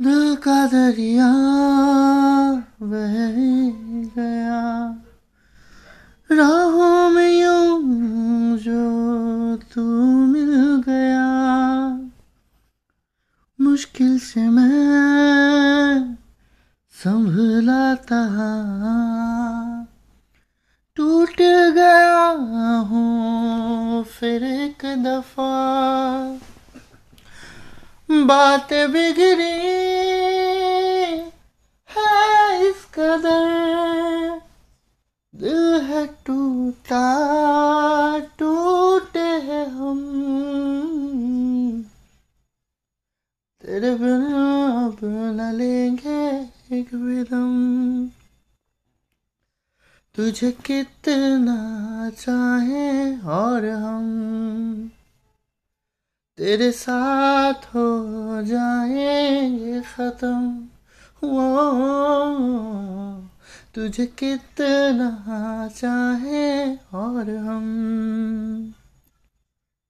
दिल का दरिया बह गया। राहों में यूँ जो तू मिल गया। मुश्किल से मैं संभलाता टूट गया हूँ फिर एक दफ़ा। बात बिगड़ी दिल है टूटा, टूटे हैं हम। तेरे बिना अब लेंगे एक भी दम। तुझे कितना चाहे और हम। तेरे साथ हो जाएँगे खत्म। वो तुझे कितना चाहे और हम।